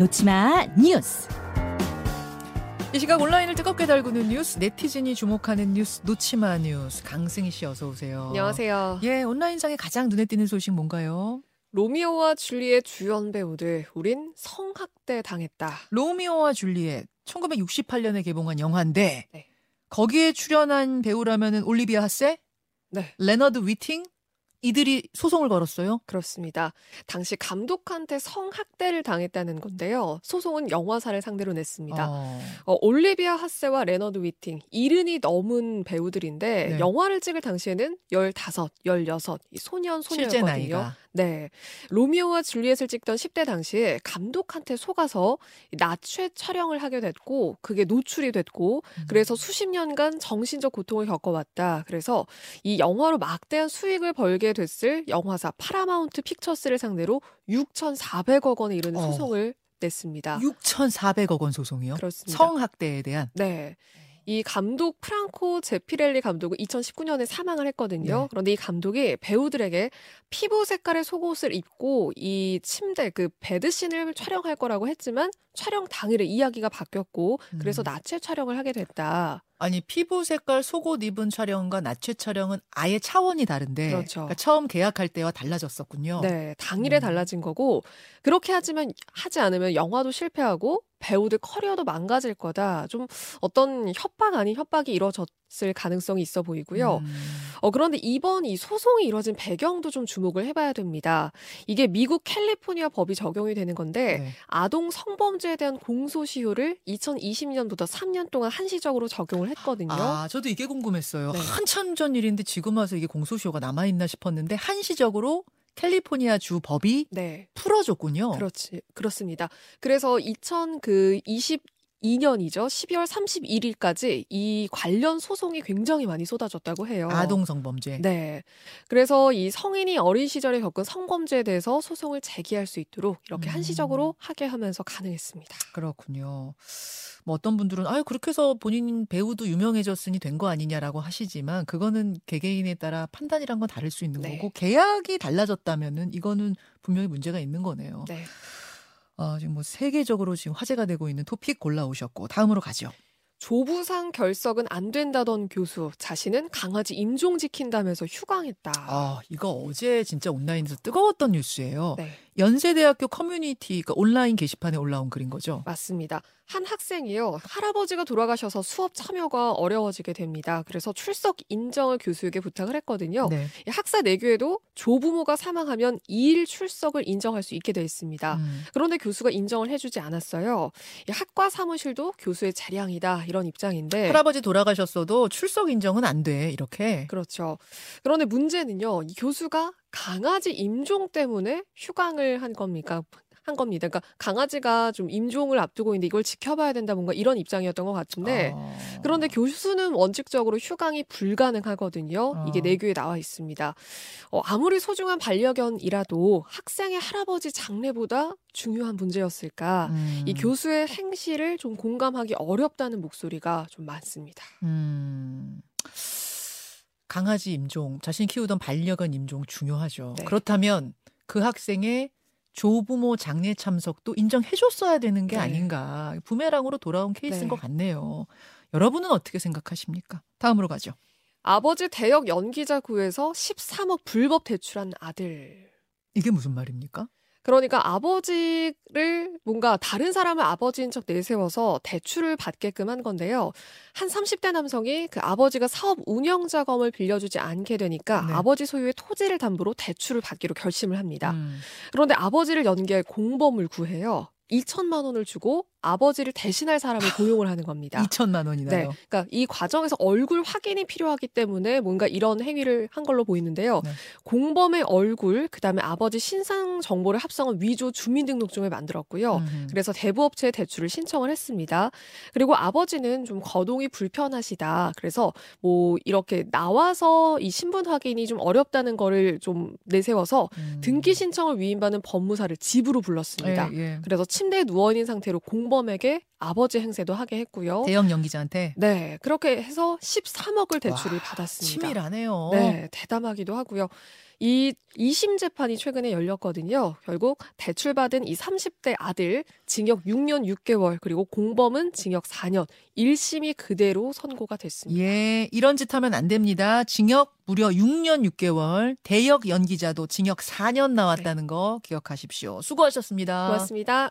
놓치마 뉴스. 이 시각 온라인을 뜨겁게 달구는 뉴스, 네티즌이 주목하는 뉴스, 놓치마 뉴스. 강승희 씨 어서 오세요. 안녕하세요. 예, 온라인상에 가장 눈에 띄는 소식 뭔가요? 로미오와 줄리엣 주연 배우들, 우린 성학대 당했다. 로미오와 줄리엣 1968년에 개봉한 영화인데 네. 거기에 출연한 배우라면은 올리비아 핫세, 네. 레너드 위팅 이들이 소송을 걸었어요. 그렇습니다. 당시 감독한테 성학대를 당했다는 건데요. 소송은 영화사를 상대로 냈습니다. 어. 어, 올리비아 핫세와 레너드 위팅, 일흔이 넘은 배우들인데 네. 영화를 찍을 당시에는 15, 16, 이 소년. 나이가 네. 로미오와 줄리엣을 찍던 10대 당시에 감독한테 속아서 이 나체 촬영을 하게 됐고 그게 노출이 됐고 음. 그래서 수십 년간 정신적 고통을 겪어왔다. 그래서 이 영화로 막대한 수익을 벌게 됐을 영화사 파라마운트 픽처스를 상대로 6,400억 원에 이르는 어. 소송을 냈습니다. 6,400억 원 소송이요. 그렇습니다. 성학대에 대한 네. 이 감독 프랑코 제피렐리 감독은 2019년에 사망을 했거든요. 네. 그런데 이 감독이 배우들에게 피부 색깔의 속옷을 입고 이 침대 그 베드씬을 촬영할 거라고 했지만 촬영 당일에 이야기가 바뀌었고 그래서 음. 나체 촬영을 하게 됐다. 아니 피부 색깔 속옷 입은 촬영과 낮추 촬영은 아예 차원이 다른데 그렇죠. 그러니까 처음 계약할 때와 달라졌었군요. 네, 당일에 음. 달라진 거고 그렇게 하지만 하지 않으면 영화도 실패하고 배우들 커리어도 망가질 거다. 좀 어떤 협박 아닌 협박이 이루어졌을 가능성이 있어 보이고요. 음. 어, 그런데 이번 이 소송이 이뤄진 배경도 좀 주목을 해봐야 됩니다. 이게 미국 캘리포니아 법이 적용이 되는 건데, 네. 아동 성범죄 에 대한 공소시효를 2020년부터 3년 동안 한시적으로 적용을 했거든요. 아, 저도 이게 궁금했어요. 네. 한참 전 일인데 지금 와서 이게 공소시효가 남아 있나 싶었는데 한시적으로 캘리포니아 주 법이 네. 풀어줬군요. 그렇지, 그렇습니다. 그래서 2022년이죠. 12월 31일까지 이 관련 소송이 굉장히 많이 쏟아졌다고 해요. 아동 성범죄. 네. 그래서 이 성인이 어린 시절에 겪은 성범죄에 대해서 소송을 제기할 수 있도록 이렇게 음. 한시적으로 하게 하면서 가능했습니다. 그렇군요. 뭐 어떤 분들은 아유 그렇게 해서 본인 배우도 유명해졌으니 된 거 아니냐라고 하시지만 그거는 개개인에 따라 판단이란 건 다를 수 있는 네. 거고 계약이 달라졌다면은 이거는 분명히 문제가 있는 거네요. 네. 아, 지금 뭐 세계적으로 지금 화제가 되고 있는 토픽 골라오셨고 다음으로 가죠. 조부상 결석은 안 된다던 교수 자신은 강아지 임종 지킨다면서 휴강했다. 아, 이거 어제 진짜 온라인에서 뜨거웠던 뉴스예요. 네. 연세대학교 커뮤니티 그러니까 온라인 게시판에 올라온 글인 거죠. 맞습니다. 한 학생이요. 할아버지가 돌아가셔서 수업 참여가 어려워지게 됩니다. 그래서 출석 인정을 교수에게 부탁을 했거든요. 네. 이 학사 내규에도 조부모가 사망하면 2일 출석을 인정할 수 있게 돼 있습니다. 음. 그런데 교수가 인정을 해주지 않았어요. 이 학과 사무실도 교수의 재량이다 이런 입장인데 할아버지 돌아가셨어도 출석 인정은 안 돼. 이렇게. 그렇죠. 그런데 문제는요. 이 교수가 강아지 임종 때문에 휴강을 한 겁니까? 한 겁니다. 그러니까 강아지가 좀 임종을 앞두고 있는데 이걸 지켜봐야 된다 뭔가 이런 입장이었던 것 같은데 아. 그런데 교수는 원칙적으로 휴강이 불가능하거든요. 이게 어. 내규에 나와 있습니다. 어, 아무리 소중한 반려견이라도 학생의 할아버지 장례보다 중요한 문제였을까? 음. 이 교수의 행실을 좀 공감하기 어렵다는 목소리가 좀 많습니다. 음. 강아지 임종, 자신이 키우던 반려견 임종 중요하죠. 네. 그렇다면 그 학생의 조부모 장례 참석도 인정해줬어야 되는 게 네. 아닌가. 부메랑으로 돌아온 케이스인 네. 것 같네요. 여러분은 어떻게 생각하십니까? 다음으로 가죠. 아버지 대역 연기자 구에서 13억 불법 대출한 아들. 이게 무슨 말입니까? 그러니까 아버지를 뭔가 다른 사람을 아버지인 척 내세워서 대출을 받게끔 한 건데요. 한 30대 남성이 그 아버지가 사업 운영 자금을 빌려주지 않게 되니까 네. 아버지 소유의 토지를 담보로 대출을 받기로 결심을 합니다. 음. 그런데 아버지를 연기할 공범을 구해요. 2천만 원을 주고 아버지를 대신할 사람을 고용을 하는 겁니다. 2천만 네. 원이나요. 그러니까 이 과정에서 얼굴 확인이 필요하기 때문에 뭔가 이런 행위를 한 걸로 보이는데요. 네. 공범의 얼굴, 그다음에 아버지 신상 정보를 합성한 위조 주민등록증을 만들었고요. 음. 그래서 대부업체에 대출을 신청을 했습니다. 그리고 아버지는 좀 거동이 불편하시다. 그래서 뭐 이렇게 나와서 이 신분 확인이 좀 어렵다는 거를 좀 내세워서 음. 등기 신청을 위임받는 법무사를 집으로 불렀습니다. 예, 예. 그래서 침대에 누워 있는 상태로 공범 공범에게 아버지 행세도 하게 했고요. 대형 연기자한테 네, 그렇게 해서 13억을 대출을 와, 받았습니다. 치밀하네요. 네, 대담하기도 하고요. 이 2심 재판이 최근에 열렸거든요. 결국 대출받은 이 30대 아들 징역 6년 6개월 그리고 공범은 징역 4년 1심이 그대로 선고가 됐습니다. 예, 이런 짓 하면 안 됩니다. 징역 무려 6년 6개월, 대역 연기자도 징역 4년 나왔다는 거 기억하십시오. 수고하셨습니다. 고맙습니다.